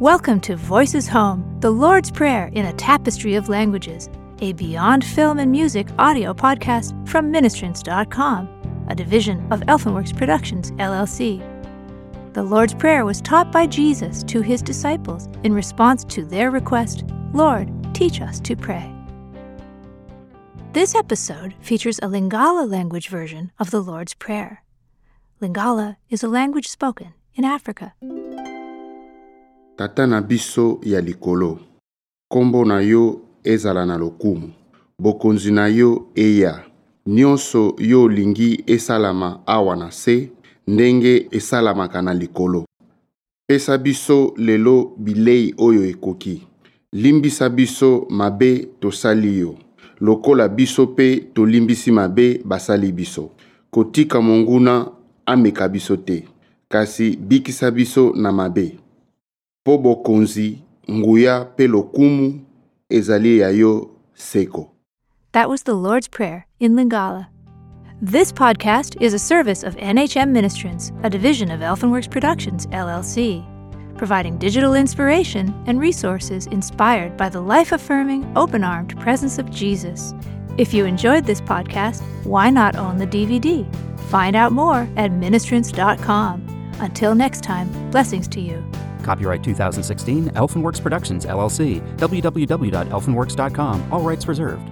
Welcome to Voices Home, the Lord's Prayer in a Tapestry of Languages, a Beyond Film and Music audio podcast from Ministrants.com, a division of Elfenworks Productions, LLC. The Lord's Prayer was taught by Jesus to his disciples in response to their request, Lord, teach us to pray. This episode features a Lingala language version of the Lord's Prayer. Lingala is a language spoken in Africa. Tata na biso ya likolo nkombo na yo ezala na lokumu. Bokonzi na yo eya. Nyonso yo olingi esalama awa na se ndenge esalamaka na likolo. Pesa biso lelo bilei oyo ekoki. Limbisa biso mabe tosali yo. Lokola biso mpe tolimbisi mabe basali biso. Kotika monguna ameka biso te. Kasi bikisa biso na mabe mpo bokonzi nguya mpe lokumu ezali ya yo seko That was the Lord's Prayer in Lingala. This podcast is a service of NHM Ministrants, a division of Elfenworks Productions, LLC, providing digital inspiration and resources inspired by the life affirming, open armed presence of Jesus. If you enjoyed this podcast, why not own the DVD? Find out more at ministrants.com. Until next time, blessings to you. Copyright 2016, Elfenworks Productions, LLC, www.elfenworks.com, all rights reserved.